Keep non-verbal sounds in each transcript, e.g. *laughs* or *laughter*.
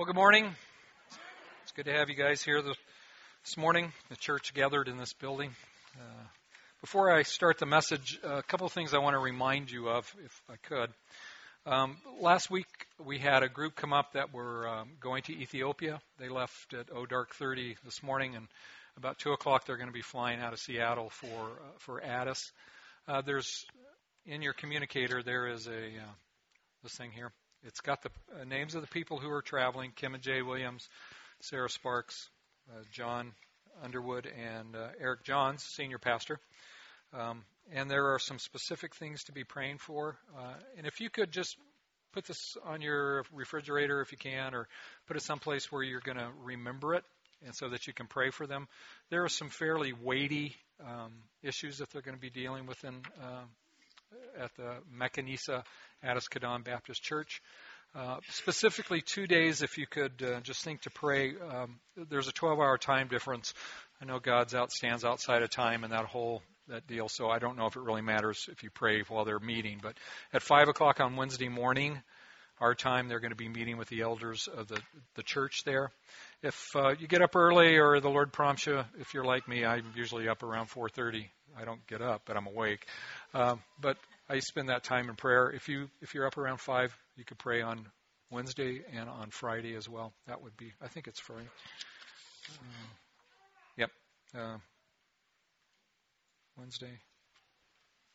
Well, good morning. It's good to have you guys here this morning, the church gathered in this building. Uh, before I start the message, a couple of things I want to remind you of, if I could. Um, last week, we had a group come up that were um, going to Ethiopia. They left at O Dark 30 this morning, and about 2 o'clock, they're going to be flying out of Seattle for, uh, for Addis. Uh, there's in your communicator, there is a uh, this thing here. It's got the uh, names of the people who are traveling Kim and Jay Williams, Sarah Sparks, uh, John Underwood, and uh, Eric Johns, senior pastor. Um, and there are some specific things to be praying for. Uh, and if you could just put this on your refrigerator if you can, or put it someplace where you're going to remember it, and so that you can pray for them. There are some fairly weighty um, issues that they're going to be dealing with in, uh, at the Mekanisa Addis Kidan Baptist Church. Uh, specifically, two days, if you could uh, just think to pray. Um, there's a 12-hour time difference. I know God's out stands outside of time and that whole that deal, so I don't know if it really matters if you pray while they're meeting. But at five o'clock on Wednesday morning, our time, they're going to be meeting with the elders of the the church there. If uh, you get up early or the Lord prompts you, if you're like me, I'm usually up around 4:30. I don't get up, but I'm awake. Uh, but I spend that time in prayer. If you if you're up around five, you could pray on Wednesday and on Friday as well. That would be. I think it's Friday. Uh, yep. Uh, Wednesday,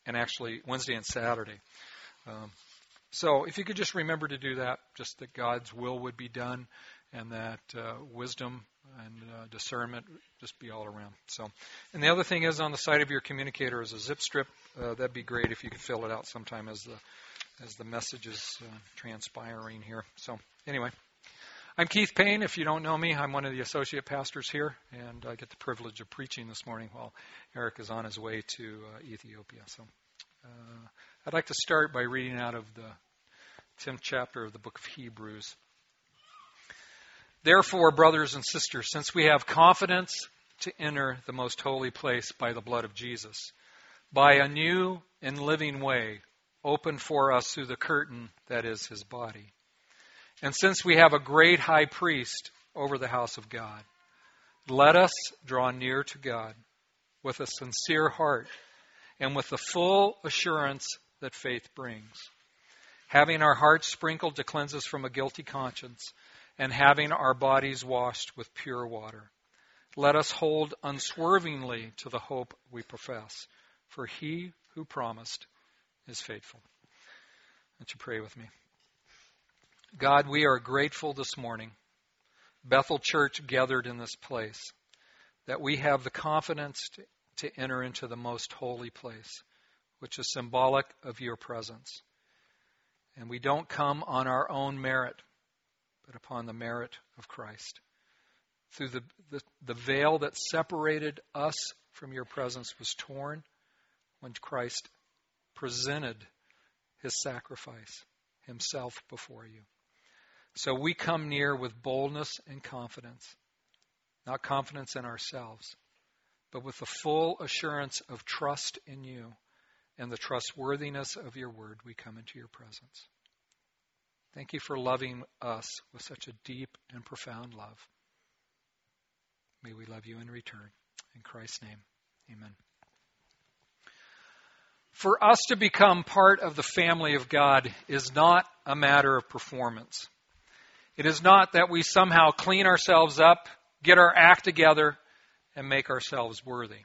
and actually Wednesday and Saturday. Um, so if you could just remember to do that, just that God's will would be done, and that uh, wisdom and uh, discernment just be all around. So, and the other thing is on the side of your communicator is a zip strip. Uh, that'd be great if you could fill it out sometime as the as the message is uh, transpiring here. So, anyway, I'm Keith Payne. If you don't know me, I'm one of the associate pastors here, and I get the privilege of preaching this morning while Eric is on his way to uh, Ethiopia. So, uh, I'd like to start by reading out of the 10th chapter of the book of Hebrews. Therefore, brothers and sisters, since we have confidence to enter the most holy place by the blood of Jesus, by a new and living way opened for us through the curtain that is his body. And since we have a great high priest over the house of God, let us draw near to God with a sincere heart and with the full assurance that faith brings, having our hearts sprinkled to cleanse us from a guilty conscience and having our bodies washed with pure water. Let us hold unswervingly to the hope we profess, for he who promised is faithful. Won't you pray with me? God, we are grateful this morning, Bethel Church gathered in this place, that we have the confidence to, to enter into the most holy place, which is symbolic of your presence. And we don't come on our own merit but upon the merit of Christ. Through the, the, the veil that separated us from your presence was torn when Christ presented his sacrifice, himself before you. So we come near with boldness and confidence, not confidence in ourselves, but with the full assurance of trust in you and the trustworthiness of your word, we come into your presence. Thank you for loving us with such a deep and profound love. May we love you in return. In Christ's name, amen. For us to become part of the family of God is not a matter of performance. It is not that we somehow clean ourselves up, get our act together, and make ourselves worthy.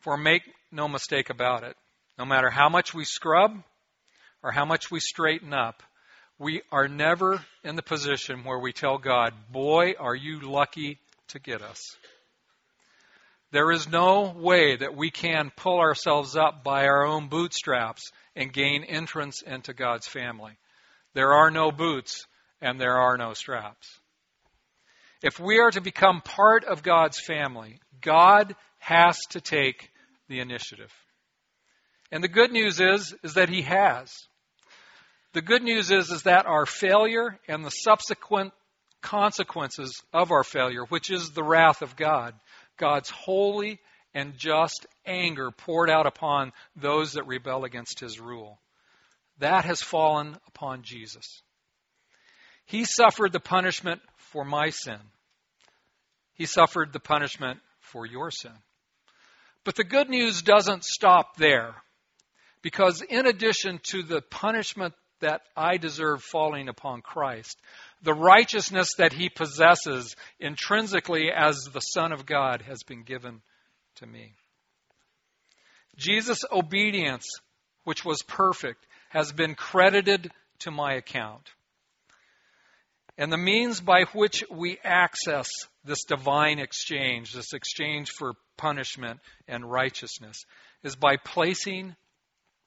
For make no mistake about it, no matter how much we scrub or how much we straighten up, we are never in the position where we tell God, Boy, are you lucky to get us. There is no way that we can pull ourselves up by our own bootstraps and gain entrance into God's family. There are no boots and there are no straps. If we are to become part of God's family, God has to take the initiative. And the good news is, is that He has. The good news is, is that our failure and the subsequent consequences of our failure, which is the wrath of God, God's holy and just anger poured out upon those that rebel against his rule, that has fallen upon Jesus. He suffered the punishment for my sin. He suffered the punishment for your sin. But the good news doesn't stop there. Because in addition to the punishment that I deserve falling upon Christ, the righteousness that he possesses intrinsically as the Son of God has been given to me. Jesus' obedience, which was perfect, has been credited to my account. And the means by which we access this divine exchange, this exchange for punishment and righteousness, is by placing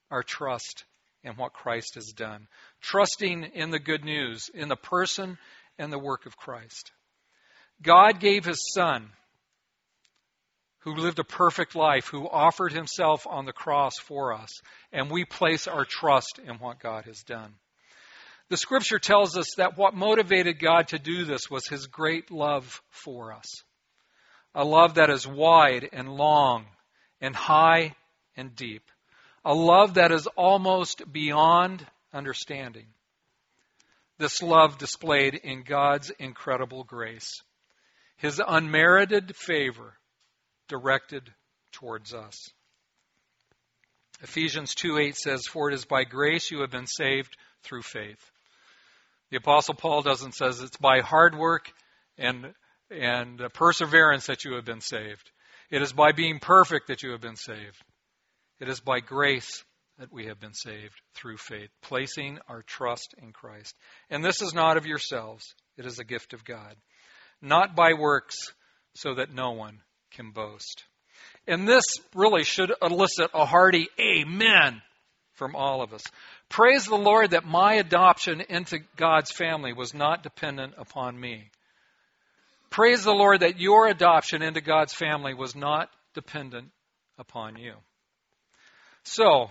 our trust in what Christ has done, trusting in the good news, in the person and the work of Christ. God gave his Son, who lived a perfect life, who offered himself on the cross for us, and we place our trust in what God has done. The scripture tells us that what motivated God to do this was his great love for us. A love that is wide and long and high and deep. A love that is almost beyond understanding. This love displayed in God's incredible grace. His unmerited favor directed towards us. Ephesians 2 8 says, For it is by grace you have been saved through faith. The Apostle Paul doesn't says it's by hard work and, and perseverance that you have been saved. It is by being perfect that you have been saved. It is by grace that we have been saved through faith, placing our trust in Christ. And this is not of yourselves, it is a gift of God, not by works, so that no one can boast. And this really should elicit a hearty amen from all of us. Praise the Lord that my adoption into God's family was not dependent upon me. Praise the Lord that your adoption into God's family was not dependent upon you. So,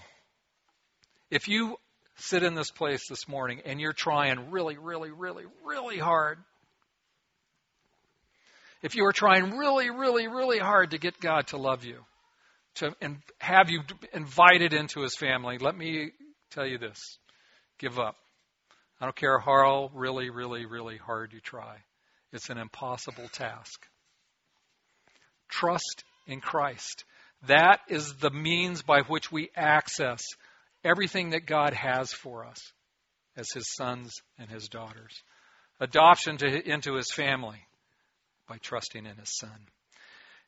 if you sit in this place this morning and you're trying really, really, really, really hard, if you are trying really, really, really hard to get God to love you, to have you invited into his family, let me tell you this give up. I don't care how really, really, really hard you try, it's an impossible task. Trust in Christ. That is the means by which we access everything that God has for us as His sons and His daughters. Adoption to, into His family by trusting in His Son.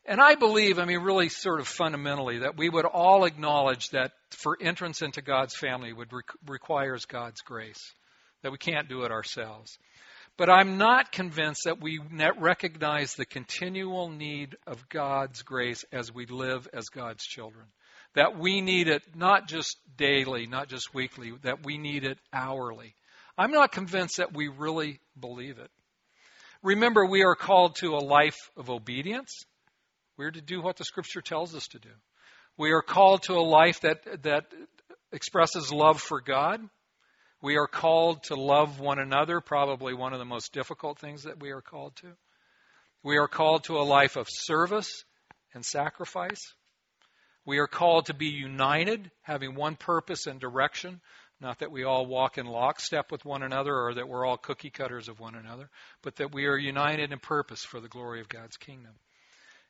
And I believe, I mean, really sort of fundamentally, that we would all acknowledge that for entrance into God's family would re- requires God's grace, that we can't do it ourselves. But I'm not convinced that we recognize the continual need of God's grace as we live as God's children. That we need it not just daily, not just weekly, that we need it hourly. I'm not convinced that we really believe it. Remember, we are called to a life of obedience we're to do what the Scripture tells us to do. We are called to a life that, that expresses love for God. We are called to love one another, probably one of the most difficult things that we are called to. We are called to a life of service and sacrifice. We are called to be united, having one purpose and direction. Not that we all walk in lockstep with one another or that we're all cookie cutters of one another, but that we are united in purpose for the glory of God's kingdom.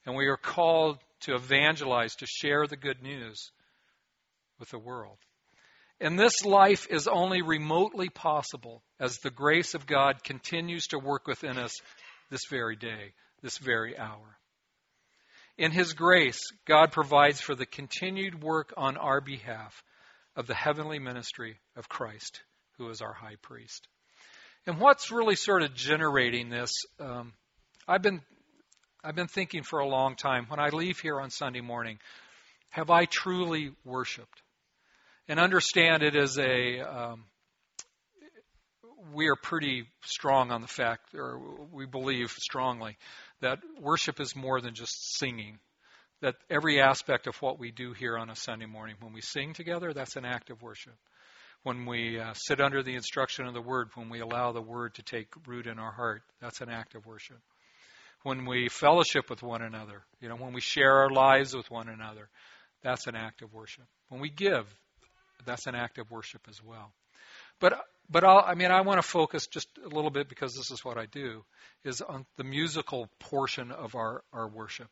And we are called to evangelize, to share the good news with the world. And this life is only remotely possible as the grace of God continues to work within us this very day, this very hour. In His grace, God provides for the continued work on our behalf of the heavenly ministry of Christ, who is our high priest. And what's really sort of generating this? Um, I've been I've been thinking for a long time when I leave here on Sunday morning, have I truly worshiped? And understand it as a, um, we are pretty strong on the fact, or we believe strongly, that worship is more than just singing. That every aspect of what we do here on a Sunday morning, when we sing together, that's an act of worship. When we uh, sit under the instruction of the Word, when we allow the Word to take root in our heart, that's an act of worship when we fellowship with one another, you know, when we share our lives with one another, that's an act of worship. When we give, that's an act of worship as well. But but I'll, I mean, I want to focus just a little bit because this is what I do, is on the musical portion of our, our worship.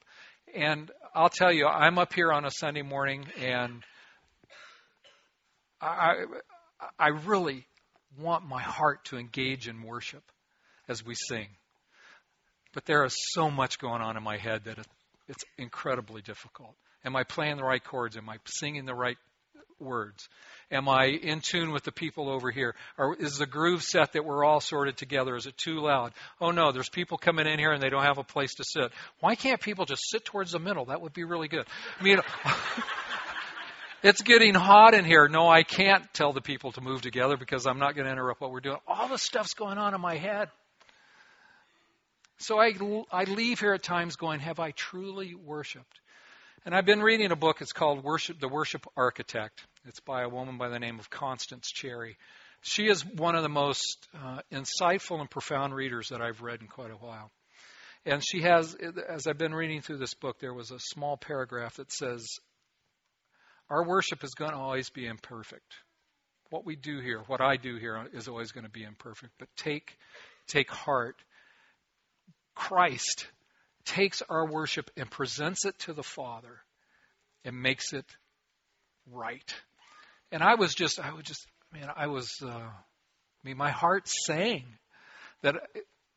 And I'll tell you, I'm up here on a Sunday morning, and I, I really want my heart to engage in worship as we sing. But there is so much going on in my head that it's incredibly difficult. Am I playing the right chords? Am I singing the right words? Am I in tune with the people over here? Or is the groove set that we're all sorted together? Is it too loud? Oh no, there's people coming in here and they don't have a place to sit. Why can't people just sit towards the middle? That would be really good. I mean, *laughs* it's getting hot in here. No, I can't tell the people to move together because I'm not going to interrupt what we're doing. All the stuff's going on in my head. So I, I leave here at times going, Have I truly worshiped? And I've been reading a book. It's called Worship, The Worship Architect. It's by a woman by the name of Constance Cherry. She is one of the most uh, insightful and profound readers that I've read in quite a while. And she has, as I've been reading through this book, there was a small paragraph that says, Our worship is going to always be imperfect. What we do here, what I do here, is always going to be imperfect. But take, take heart. Christ takes our worship and presents it to the Father and makes it right. And I was just, I was just, man, I was, uh, I mean, my heart sang that,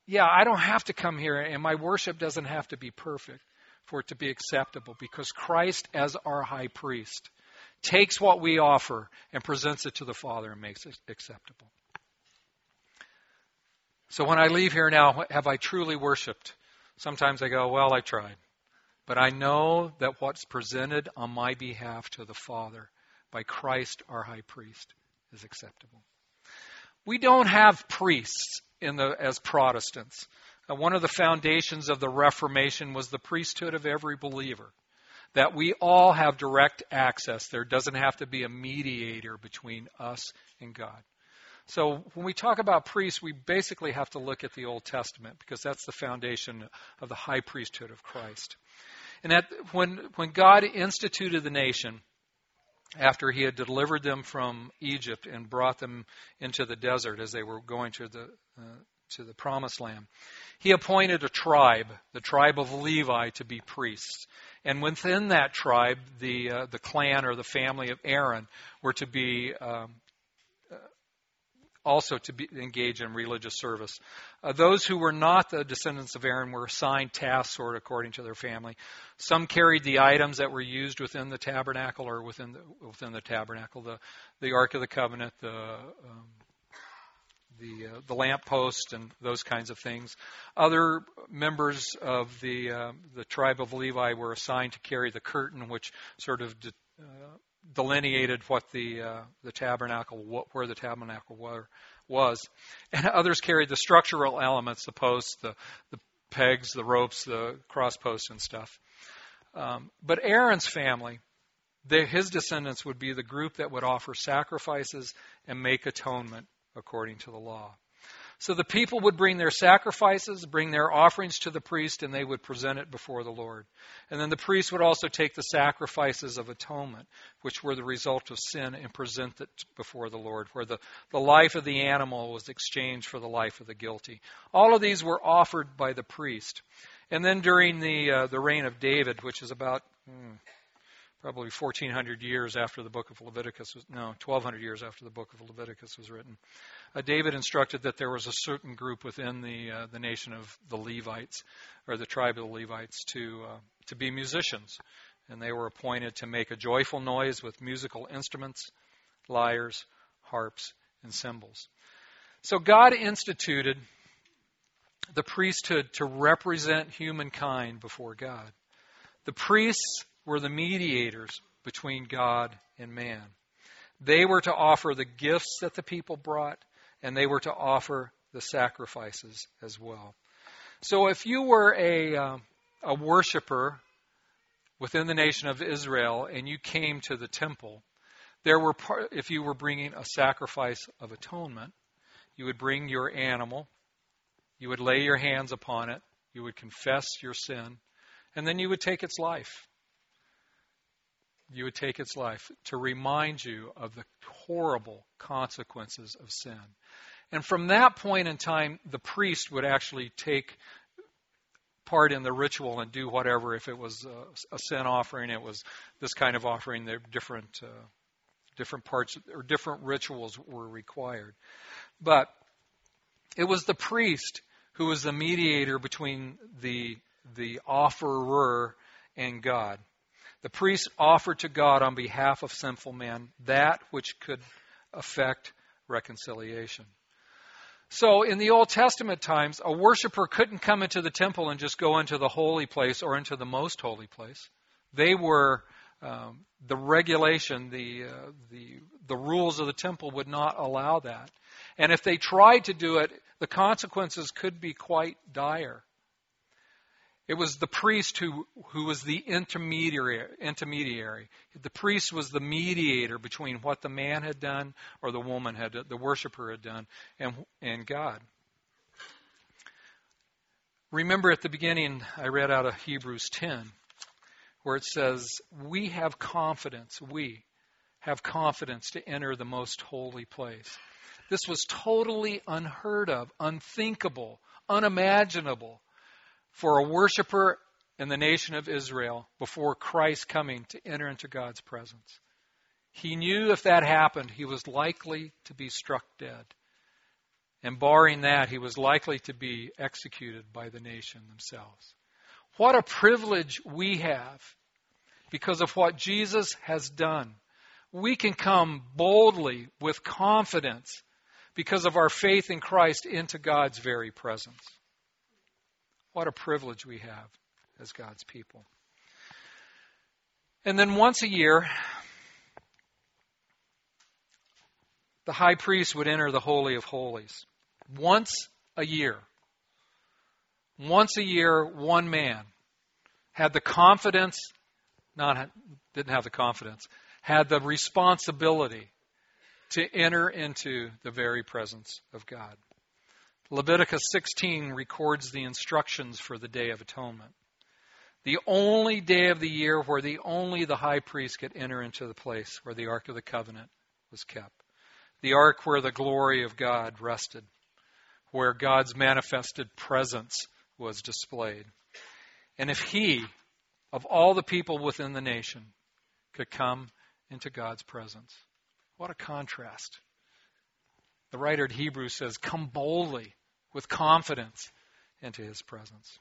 yeah, I don't have to come here and my worship doesn't have to be perfect for it to be acceptable because Christ, as our high priest, takes what we offer and presents it to the Father and makes it acceptable. So when I leave here now, have I truly worshiped? Sometimes I go, well, I tried. But I know that what's presented on my behalf to the Father by Christ our high priest is acceptable. We don't have priests in the, as Protestants. Uh, one of the foundations of the Reformation was the priesthood of every believer. That we all have direct access. There doesn't have to be a mediator between us and God. So when we talk about priests, we basically have to look at the Old Testament because that's the foundation of the high priesthood of Christ. And that when when God instituted the nation after he had delivered them from Egypt and brought them into the desert as they were going to the uh, to the promised land, he appointed a tribe, the tribe of Levi, to be priests. And within that tribe, the uh, the clan or the family of Aaron were to be um, also to be, engage in religious service. Uh, those who were not the descendants of Aaron were assigned tasks sort of according to their family. Some carried the items that were used within the tabernacle or within the, within the tabernacle, the, the Ark of the Covenant, the, um, the, uh, the lamp post, and those kinds of things. Other members of the, uh, the tribe of Levi were assigned to carry the curtain, which sort of de- uh, delineated what the uh, the tabernacle, what, where the tabernacle were, was, and *laughs* others carried the structural elements, the posts, the the pegs, the ropes, the cross posts, and stuff. Um, but Aaron's family, his descendants would be the group that would offer sacrifices and make atonement according to the law. So the people would bring their sacrifices, bring their offerings to the priest, and they would present it before the Lord. And then the priest would also take the sacrifices of atonement, which were the result of sin, and present it before the Lord, where the, the life of the animal was exchanged for the life of the guilty. All of these were offered by the priest. And then during the, uh, the reign of David, which is about. Hmm, probably 1400 years after the book of Leviticus was, no, 1200 years after the book of Leviticus was written uh, David instructed that there was a certain group within the uh, the nation of the Levites or the tribe of the Levites to uh, to be musicians, and they were appointed to make a joyful noise with musical instruments, lyres, harps, and cymbals. So God instituted the priesthood to represent humankind before God. The priests were the mediators between God and man. They were to offer the gifts that the people brought and they were to offer the sacrifices as well. So if you were a, uh, a worshiper within the nation of Israel and you came to the temple, there were if you were bringing a sacrifice of atonement, you would bring your animal, you would lay your hands upon it, you would confess your sin, and then you would take its life. You would take its life to remind you of the horrible consequences of sin. And from that point in time, the priest would actually take part in the ritual and do whatever. If it was a, a sin offering, it was this kind of offering. There different uh, different parts or different rituals were required. But it was the priest who was the mediator between the the offerer and God. The priest offered to God on behalf of sinful man that which could affect reconciliation. So in the Old Testament times, a worshiper couldn't come into the temple and just go into the holy place or into the most holy place. They were um, the regulation, the uh, the the rules of the temple would not allow that. And if they tried to do it, the consequences could be quite dire. It was the priest who, who was the intermediary, intermediary. The priest was the mediator between what the man had done or the woman had, the worshiper had done, and, and God. Remember at the beginning, I read out of Hebrews 10, where it says, We have confidence, we have confidence to enter the most holy place. This was totally unheard of, unthinkable, unimaginable for a worshiper in the nation of Israel before Christ coming to enter into God's presence. He knew if that happened, he was likely to be struck dead. And barring that, he was likely to be executed by the nation themselves. What a privilege we have because of what Jesus has done. We can come boldly with confidence because of our faith in Christ into God's very presence. What a privilege we have as God's people. And then once a year, the high priest would enter the Holy of Holies. Once a year. Once a year, one man had the confidence, not didn't have the confidence, had the responsibility to enter into the very presence of God. Leviticus 16 records the instructions for the Day of Atonement. The only day of the year where the only the high priest could enter into the place where the Ark of the Covenant was kept. The ark where the glory of God rested, where God's manifested presence was displayed. And if he, of all the people within the nation, could come into God's presence, what a contrast. The writer of Hebrews says, Come boldly with confidence into his presence.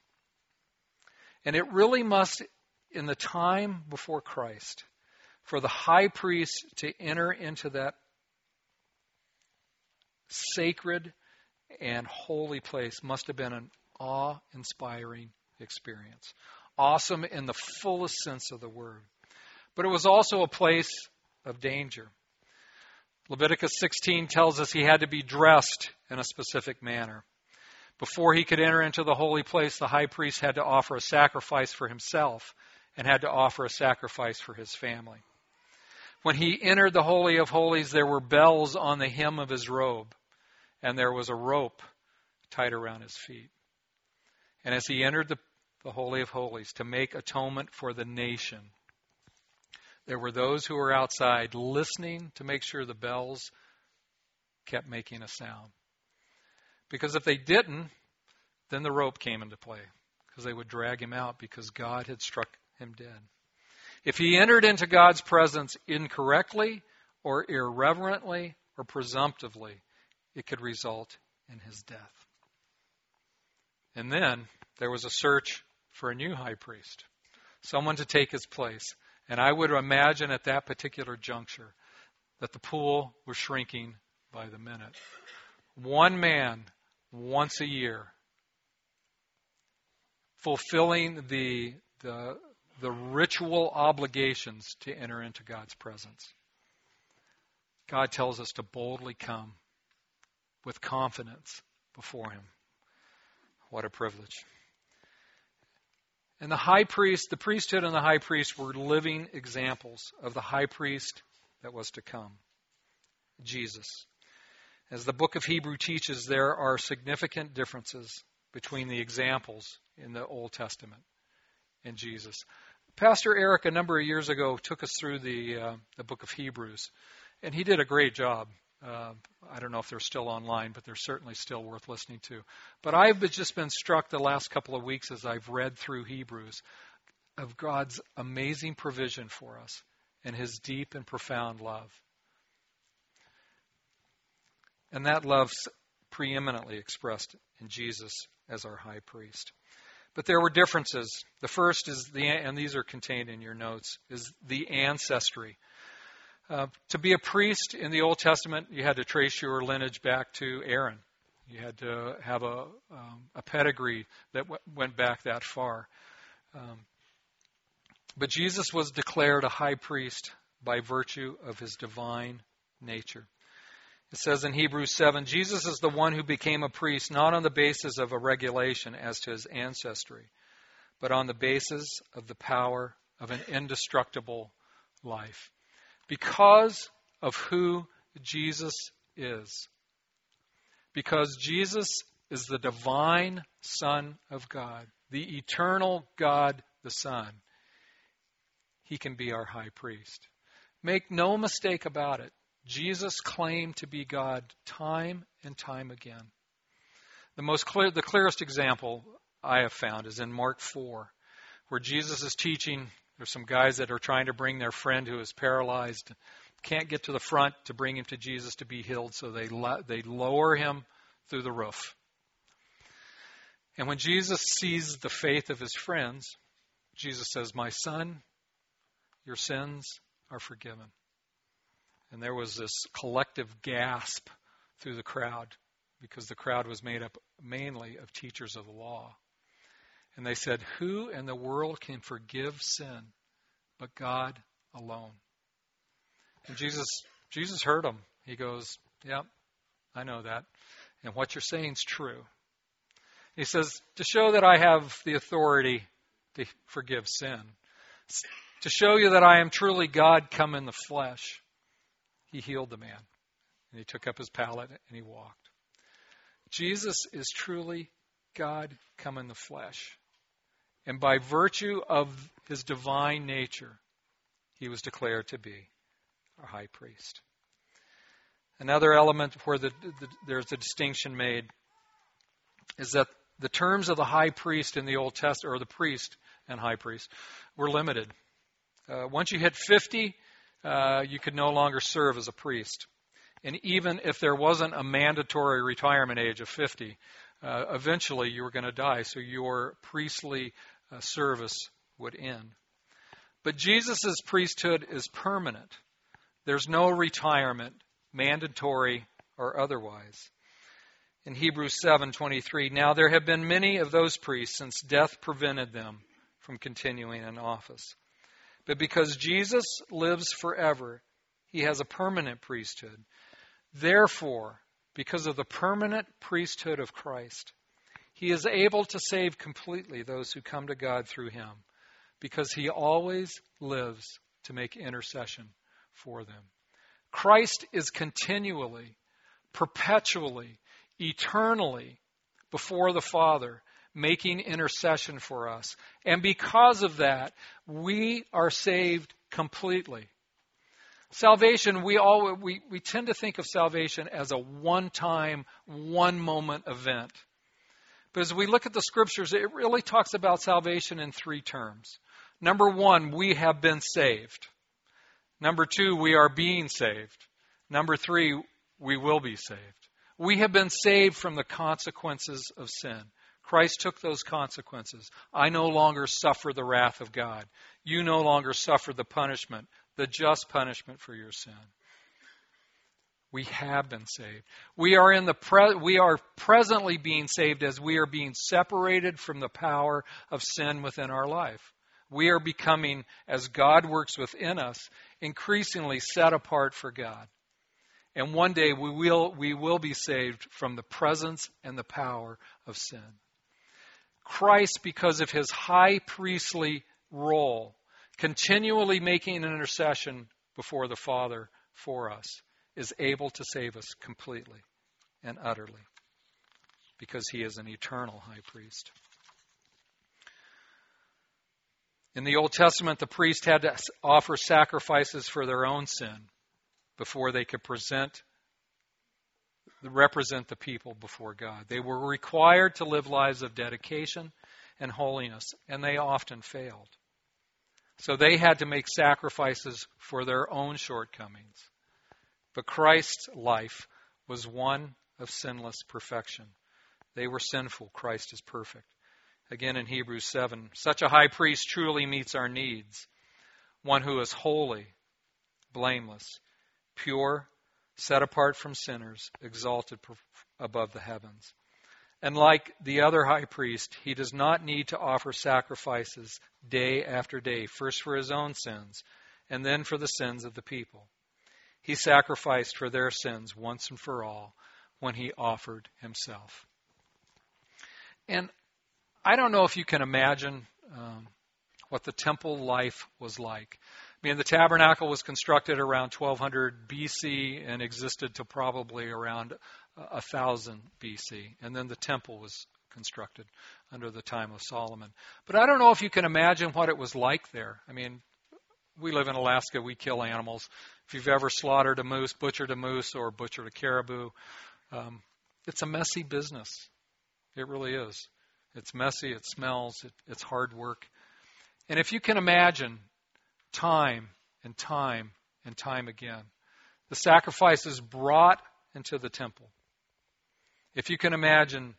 And it really must, in the time before Christ, for the high priest to enter into that sacred and holy place must have been an awe inspiring experience. Awesome in the fullest sense of the word. But it was also a place of danger. Leviticus 16 tells us he had to be dressed in a specific manner. Before he could enter into the holy place, the high priest had to offer a sacrifice for himself and had to offer a sacrifice for his family. When he entered the Holy of Holies, there were bells on the hem of his robe, and there was a rope tied around his feet. And as he entered the, the Holy of Holies to make atonement for the nation, there were those who were outside listening to make sure the bells kept making a sound. Because if they didn't, then the rope came into play because they would drag him out because God had struck him dead. If he entered into God's presence incorrectly or irreverently or presumptively, it could result in his death. And then there was a search for a new high priest, someone to take his place. And I would imagine at that particular juncture that the pool was shrinking by the minute. One man once a year, fulfilling the, the, the ritual obligations to enter into God's presence. God tells us to boldly come with confidence before Him. What a privilege. And the high priest, the priesthood and the high priest were living examples of the high priest that was to come Jesus. As the book of Hebrew teaches, there are significant differences between the examples in the Old Testament and Jesus. Pastor Eric, a number of years ago, took us through the, uh, the book of Hebrews, and he did a great job. Uh, I don't know if they're still online, but they're certainly still worth listening to. But I've just been struck the last couple of weeks as I've read through Hebrews of God's amazing provision for us and his deep and profound love. And that love's preeminently expressed in Jesus as our high priest. But there were differences. The first is the, and these are contained in your notes, is the ancestry. Uh, to be a priest in the Old Testament, you had to trace your lineage back to Aaron. You had to have a, um, a pedigree that w- went back that far. Um, but Jesus was declared a high priest by virtue of his divine nature. It says in Hebrews 7 Jesus is the one who became a priest not on the basis of a regulation as to his ancestry, but on the basis of the power of an indestructible life. Because of who Jesus is. Because Jesus is the divine Son of God, the eternal God the Son. He can be our high priest. Make no mistake about it. Jesus claimed to be God time and time again. The most clear, the clearest example I have found is in Mark 4, where Jesus is teaching. There's some guys that are trying to bring their friend who is paralyzed, can't get to the front to bring him to Jesus to be healed, so they they lower him through the roof. And when Jesus sees the faith of his friends, Jesus says, "My son, your sins are forgiven." And there was this collective gasp through the crowd because the crowd was made up mainly of teachers of the law. And they said, Who in the world can forgive sin but God alone? And Jesus, Jesus heard them. He goes, Yep, I know that. And what you're saying is true. He says, To show that I have the authority to forgive sin, to show you that I am truly God come in the flesh, he healed the man. And he took up his pallet and he walked. Jesus is truly God come in the flesh. And by virtue of his divine nature, he was declared to be our high priest. Another element where the, the, there's a distinction made is that the terms of the high priest in the Old Testament, or the priest and high priest, were limited. Uh, once you hit 50, uh, you could no longer serve as a priest. And even if there wasn't a mandatory retirement age of 50, uh, eventually you were going to die, so your priestly uh, service would end. But Jesus' priesthood is permanent. There's no retirement, mandatory or otherwise. In Hebrews 7:23, now there have been many of those priests since death prevented them from continuing in office. But because Jesus lives forever, he has a permanent priesthood. Therefore, because of the permanent priesthood of Christ, he is able to save completely those who come to God through him, because he always lives to make intercession for them. Christ is continually, perpetually, eternally before the Father, making intercession for us. And because of that, we are saved completely. Salvation, we all we, we tend to think of salvation as a one-time, one-moment event. But as we look at the scriptures, it really talks about salvation in three terms. Number one, we have been saved. Number two, we are being saved. Number three, we will be saved. We have been saved from the consequences of sin. Christ took those consequences. I no longer suffer the wrath of God. You no longer suffer the punishment, the just punishment for your sin. We have been saved. We are in the pre- we are presently being saved as we are being separated from the power of sin within our life. We are becoming as God works within us, increasingly set apart for God. And one day we will we will be saved from the presence and the power of sin. Christ, because of his high priestly role, continually making an intercession before the Father for us, is able to save us completely and utterly because he is an eternal high priest. In the Old Testament, the priest had to offer sacrifices for their own sin before they could present represent the people before God. They were required to live lives of dedication and holiness, and they often failed. So they had to make sacrifices for their own shortcomings. But Christ's life was one of sinless perfection. They were sinful, Christ is perfect. Again in Hebrews 7, such a high priest truly meets our needs. One who is holy, blameless, pure, set apart from sinners, exalted above the heavens. And like the other high priest, he does not need to offer sacrifices day after day, first for his own sins, and then for the sins of the people. He sacrificed for their sins once and for all when he offered himself. And I don't know if you can imagine um, what the temple life was like. I mean, the tabernacle was constructed around 1200 BC and existed to probably around 1000 BC. And then the temple was constructed under the time of Solomon. But I don't know if you can imagine what it was like there. I mean, we live in Alaska, we kill animals. If you've ever slaughtered a moose, butchered a moose, or butchered a caribou, um, it's a messy business. It really is. It's messy, it smells, it, it's hard work. And if you can imagine time and time and time again, the sacrifices brought into the temple. If you can imagine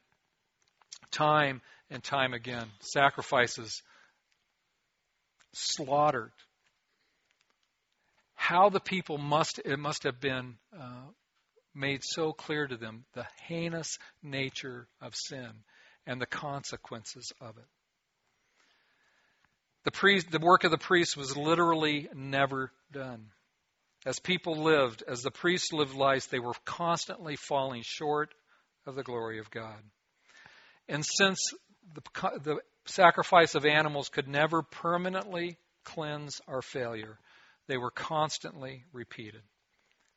time and time again, sacrifices slaughtered, how the people must it must have been uh, made so clear to them the heinous nature of sin and the consequences of it. The, priest, the work of the priest was literally never done. As people lived, as the priests lived lives, they were constantly falling short of the glory of God. And since the, the sacrifice of animals could never permanently cleanse our failure, they were constantly repeated.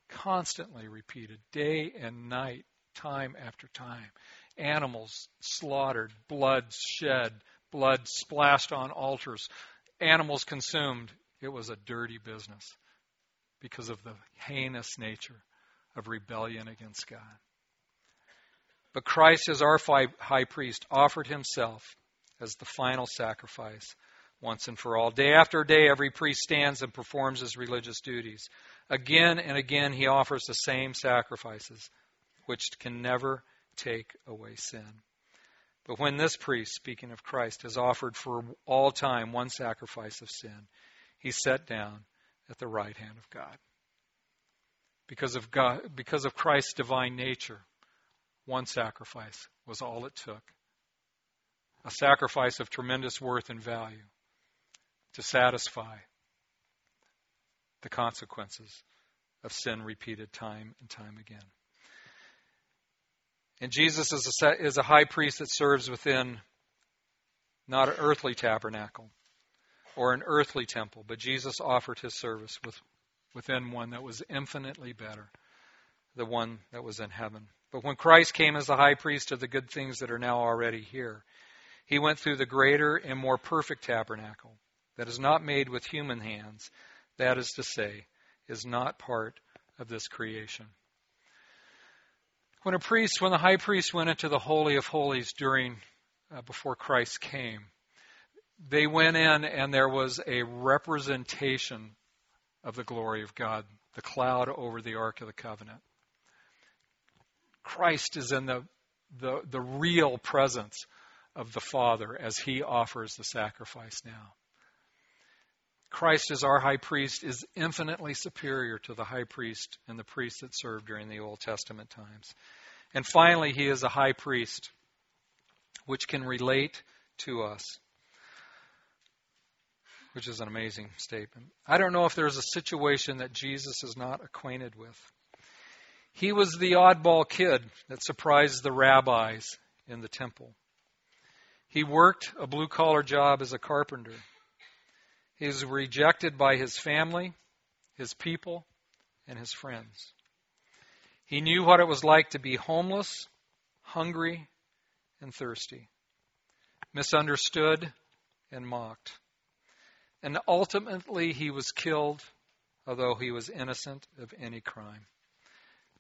Constantly repeated, day and night, time after time. Animals slaughtered, blood shed, blood splashed on altars, animals consumed. It was a dirty business because of the heinous nature of rebellion against God. But Christ, as our high priest, offered himself as the final sacrifice once and for all. Day after day, every priest stands and performs his religious duties. Again and again, he offers the same sacrifices, which can never take away sin. But when this priest, speaking of Christ, has offered for all time one sacrifice of sin, he's set down at the right hand of God. Because of God, because of Christ's divine nature, one sacrifice was all it took. A sacrifice of tremendous worth and value to satisfy the consequences of sin repeated time and time again. And Jesus is a, is a high priest that serves within not an earthly tabernacle or an earthly temple, but Jesus offered his service with, within one that was infinitely better, the one that was in heaven. But when Christ came as the high priest of the good things that are now already here, he went through the greater and more perfect tabernacle that is not made with human hands, that is to say, is not part of this creation. When a priest, when the high priest went into the holy of holies during uh, before Christ came, they went in and there was a representation of the glory of God, the cloud over the ark of the covenant. Christ is in the the, the real presence of the Father as he offers the sacrifice now. Christ as our high priest is infinitely superior to the high priest and the priests that served during the Old Testament times. And finally, he is a high priest, which can relate to us, which is an amazing statement. I don't know if there's a situation that Jesus is not acquainted with. He was the oddball kid that surprised the rabbis in the temple. He worked a blue collar job as a carpenter. He is rejected by his family, his people, and his friends. He knew what it was like to be homeless, hungry, and thirsty, misunderstood and mocked. and ultimately he was killed, although he was innocent of any crime.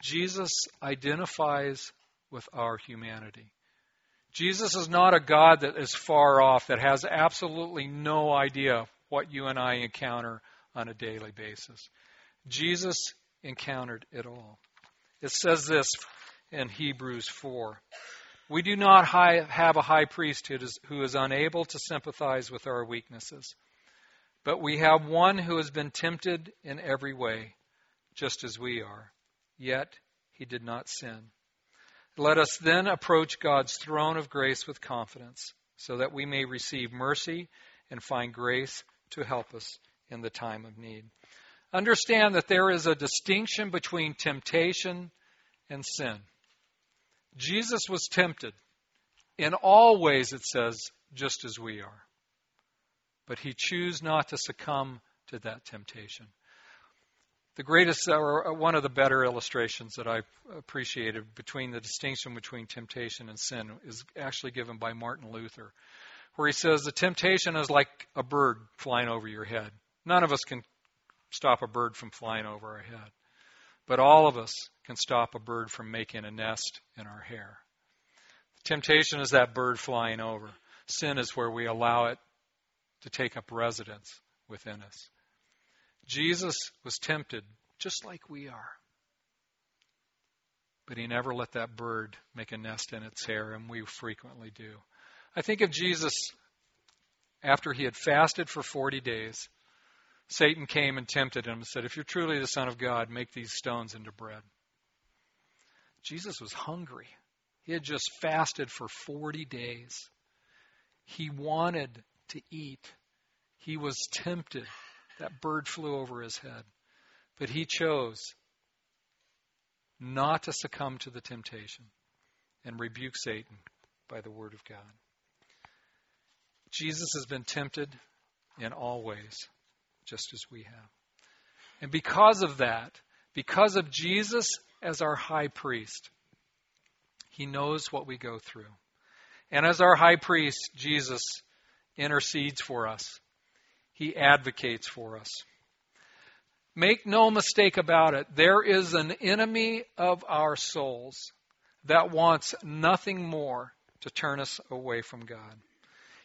Jesus identifies with our humanity. Jesus is not a God that is far off, that has absolutely no idea what you and I encounter on a daily basis. Jesus encountered it all. It says this in Hebrews 4 We do not have a high priest who is unable to sympathize with our weaknesses, but we have one who has been tempted in every way, just as we are, yet he did not sin. Let us then approach God's throne of grace with confidence, so that we may receive mercy and find grace to help us in the time of need. Understand that there is a distinction between temptation and sin. Jesus was tempted in all ways, it says, just as we are. But he chose not to succumb to that temptation. The greatest, or uh, one of the better illustrations that I appreciated between the distinction between temptation and sin is actually given by Martin Luther, where he says the temptation is like a bird flying over your head. None of us can stop a bird from flying over our head, but all of us can stop a bird from making a nest in our hair. Temptation is that bird flying over. Sin is where we allow it to take up residence within us. Jesus was tempted just like we are. But he never let that bird make a nest in its hair, and we frequently do. I think of Jesus after he had fasted for 40 days. Satan came and tempted him and said, If you're truly the Son of God, make these stones into bread. Jesus was hungry. He had just fasted for 40 days. He wanted to eat. He was tempted. That bird flew over his head. But he chose not to succumb to the temptation and rebuke Satan by the word of God. Jesus has been tempted in all ways, just as we have. And because of that, because of Jesus as our high priest, he knows what we go through. And as our high priest, Jesus intercedes for us. He advocates for us. Make no mistake about it, there is an enemy of our souls that wants nothing more to turn us away from God.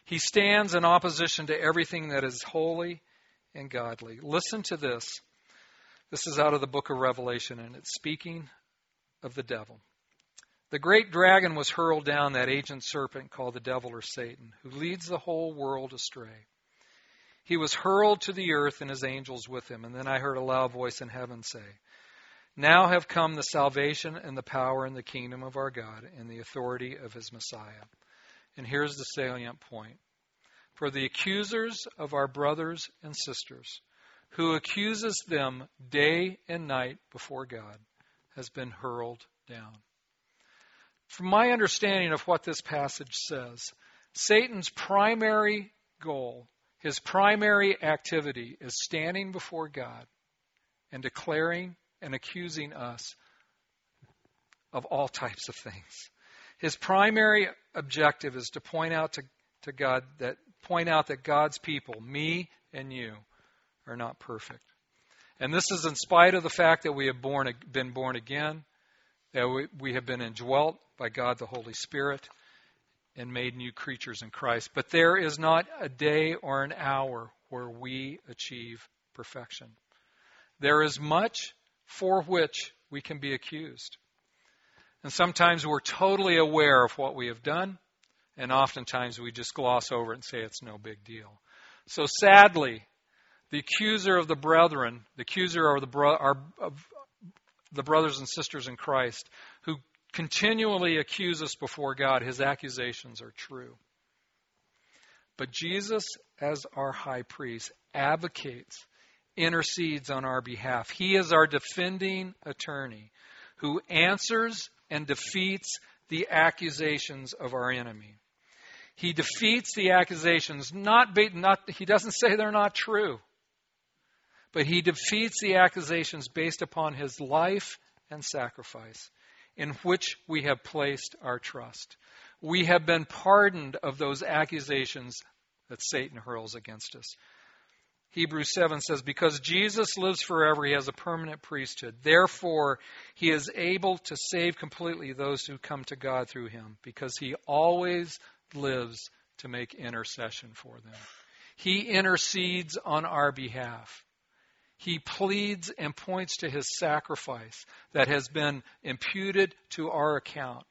He stands in opposition to everything that is holy and godly. Listen to this. This is out of the book of Revelation, and it's speaking of the devil. The great dragon was hurled down, that ancient serpent called the devil or Satan, who leads the whole world astray. He was hurled to the earth and his angels with him. And then I heard a loud voice in heaven say, Now have come the salvation and the power and the kingdom of our God and the authority of his Messiah. And here's the salient point. For the accusers of our brothers and sisters, who accuses them day and night before God, has been hurled down. From my understanding of what this passage says, Satan's primary goal his primary activity is standing before God and declaring and accusing us of all types of things. His primary objective is to point out to, to God that point out that God's people, me and you, are not perfect. And this is in spite of the fact that we have born, been born again, that we, we have been indwelt by God the Holy Spirit, and made new creatures in Christ. But there is not a day or an hour where we achieve perfection. There is much for which we can be accused. And sometimes we're totally aware of what we have done, and oftentimes we just gloss over it and say it's no big deal. So sadly, the accuser of the brethren, the accuser of the, bro- our, of the brothers and sisters in Christ, who continually accuse us before God, his accusations are true. But Jesus, as our high priest, advocates, intercedes on our behalf. He is our defending attorney who answers and defeats the accusations of our enemy. He defeats the accusations, not, not he doesn't say they're not true, but he defeats the accusations based upon his life and sacrifice in which we have placed our trust. We have been pardoned of those accusations that Satan hurls against us. Hebrews 7 says, Because Jesus lives forever, he has a permanent priesthood. Therefore, he is able to save completely those who come to God through him, because he always lives to make intercession for them. He intercedes on our behalf. He pleads and points to his sacrifice that has been imputed to our account.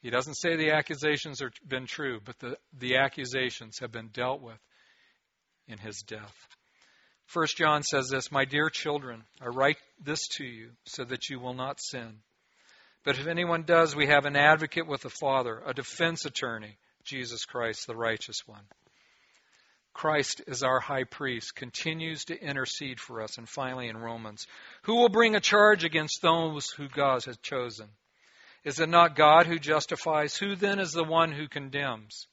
He doesn't say the accusations have been true, but the, the accusations have been dealt with in his death. First John says this, My dear children, I write this to you so that you will not sin. But if anyone does, we have an advocate with the Father, a defense attorney, Jesus Christ, the righteous one. Christ is our high priest, continues to intercede for us. And finally, in Romans, who will bring a charge against those who God has chosen? Is it not God who justifies? Who then is the one who condemns?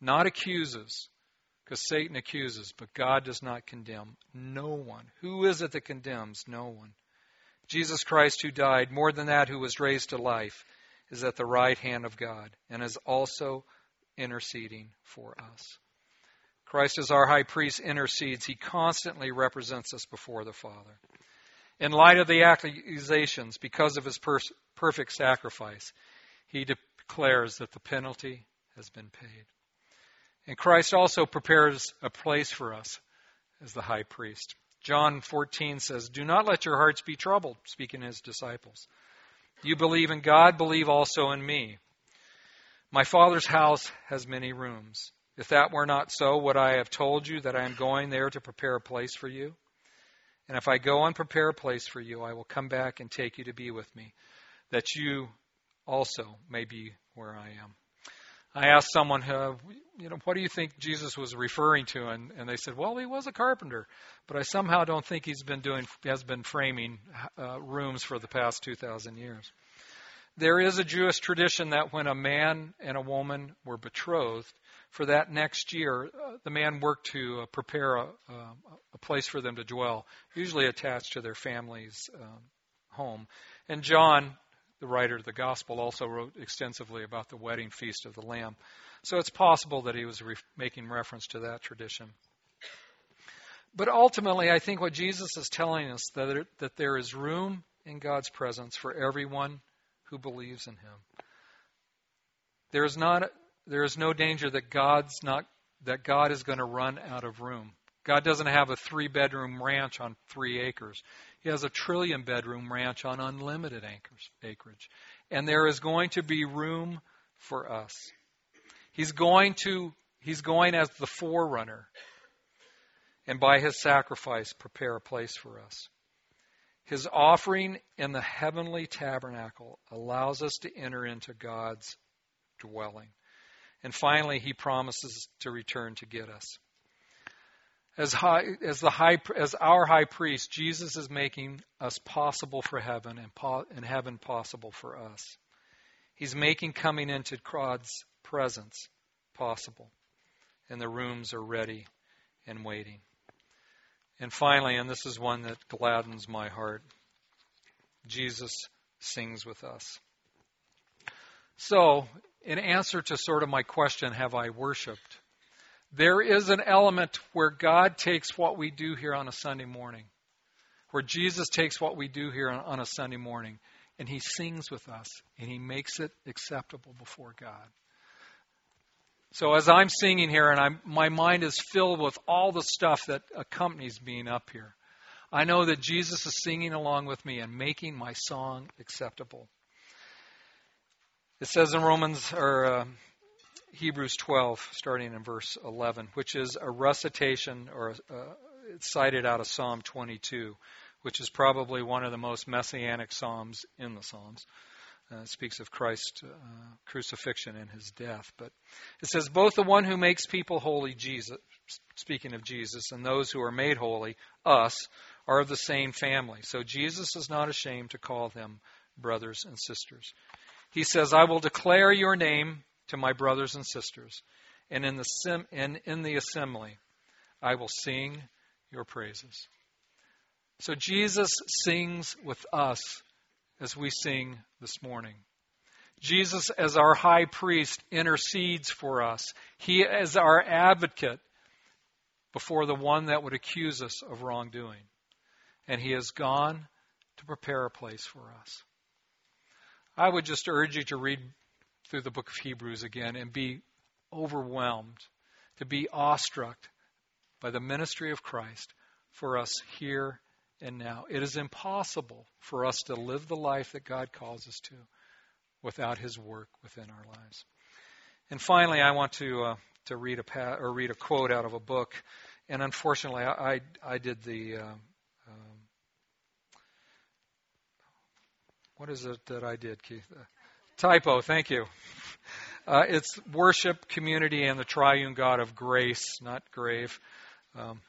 Not accuses, because Satan accuses, but God does not condemn. No one. Who is it that condemns? No one. Jesus Christ, who died, more than that, who was raised to life, is at the right hand of God and is also interceding for us. Christ, as our high priest, intercedes. He constantly represents us before the Father. In light of the accusations, because of his per- perfect sacrifice, he declares that the penalty has been paid. And Christ also prepares a place for us as the high priest. John 14 says, Do not let your hearts be troubled, speaking to his disciples. You believe in God, believe also in me. My Father's house has many rooms. If that were not so, would I have told you that I am going there to prepare a place for you? And if I go and prepare a place for you, I will come back and take you to be with me, that you also may be where I am. I asked someone, uh, you know, what do you think Jesus was referring to? And, and they said, well, he was a carpenter, but I somehow don't think he's been doing, has been framing uh, rooms for the past 2,000 years. There is a Jewish tradition that when a man and a woman were betrothed, for that next year, uh, the man worked to uh, prepare a, uh, a, place for them to dwell, usually attached to their family's um, home. And John, the writer of the gospel, also wrote extensively about the wedding feast of the Lamb. So it's possible that he was re- making reference to that tradition. But ultimately, I think what Jesus is telling us that there, that there is room in God's presence for everyone who believes in Him. There is not there is no danger that God's not that God is going to run out of room. God doesn't have a three bedroom ranch on three acres. He has a trillion bedroom ranch on unlimited acreage. And there is going to be room for us. He's going to, he's going as the forerunner. And by his sacrifice, prepare a place for us. His offering in the heavenly tabernacle allows us to enter into God's dwelling. And finally, he promises to return to get us. As, high, as, the high, as our high priest, Jesus is making us possible for heaven and, po- and heaven possible for us. He's making coming into God's presence possible. And the rooms are ready and waiting. And finally, and this is one that gladdens my heart, Jesus sings with us. So, in answer to sort of my question, have I worshiped? There is an element where God takes what we do here on a Sunday morning, where Jesus takes what we do here on, a Sunday morning, and he sings with us, and he makes it acceptable before God. So as I'm singing here, and I'm, my mind is filled with all the stuff that accompanies being up here, I know that Jesus is singing along with me and making my song acceptable. It says in Romans or uh, Hebrews 12, starting in verse 11, which is a recitation or uh, it's cited out of Psalm 22, which is probably one of the most messianic psalms in the Psalms. Uh, speaks of Christ's uh, crucifixion and his death. But it says, Both the one who makes people holy, Jesus, speaking of Jesus, and those who are made holy, us, are of the same family. So Jesus is not ashamed to call them brothers and sisters. He says, I will declare your name to my brothers and sisters, and in the, sim- and in the assembly I will sing your praises. So Jesus sings with us as we sing this morning. Jesus, as our high priest, intercedes for us. He is our advocate before the one that would accuse us of wrongdoing. And he has gone to prepare a place for us. I would just urge you to read through the book of Hebrews again and be overwhelmed, to be awestruck by the ministry of Christ for us here and now. It is impossible for us to live the life that God calls us to without His work within our lives. And finally, I want to uh, to read a or read a quote out of a book, and unfortunately, I I, I did the uh, um, what is it that I did, Keith? Uh, typo. Thank you. Uh, it's worship, community, and the triune God of grace, not grave. Um,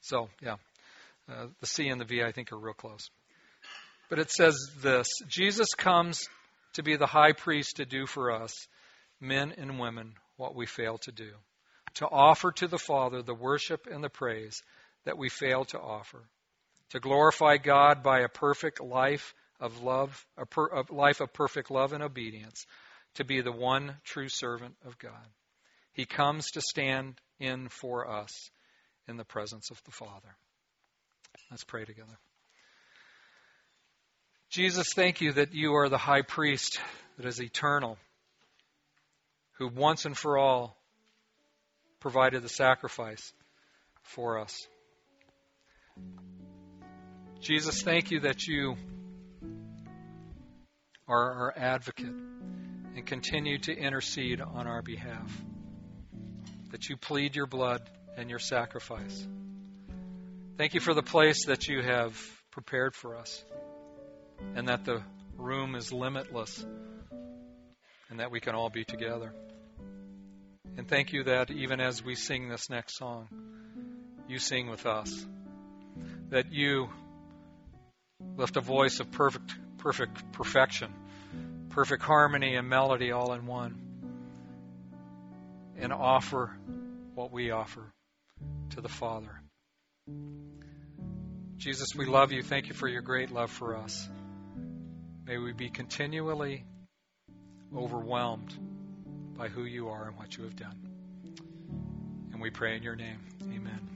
so, yeah. Uh, the C and the V, I think, are real close. But it says this Jesus comes to be the high priest to do for us, men and women, what we fail to do, to offer to the Father the worship and the praise that we fail to offer, to glorify God by a perfect life of love, a, per, a life of perfect love and obedience, to be the one true servant of God. He comes to stand in for us in the presence of the Father. Let's pray together. Jesus, thank you that you are the high priest that is eternal, who once and for all provided the sacrifice for us. Jesus, thank you that you are our advocate and continue to intercede on our behalf, that you plead your blood and your sacrifice. Thank you for the place that you have prepared for us, and that the room is limitless, and that we can all be together. And thank you that even as we sing this next song, you sing with us. That you lift a voice of perfect, perfect perfection, perfect harmony and melody all in one, and offer what we offer to the Father. Jesus, we love you. Thank you for your great love for us. May we be continually overwhelmed by who you are and what you have done. And we pray in your name. Amen.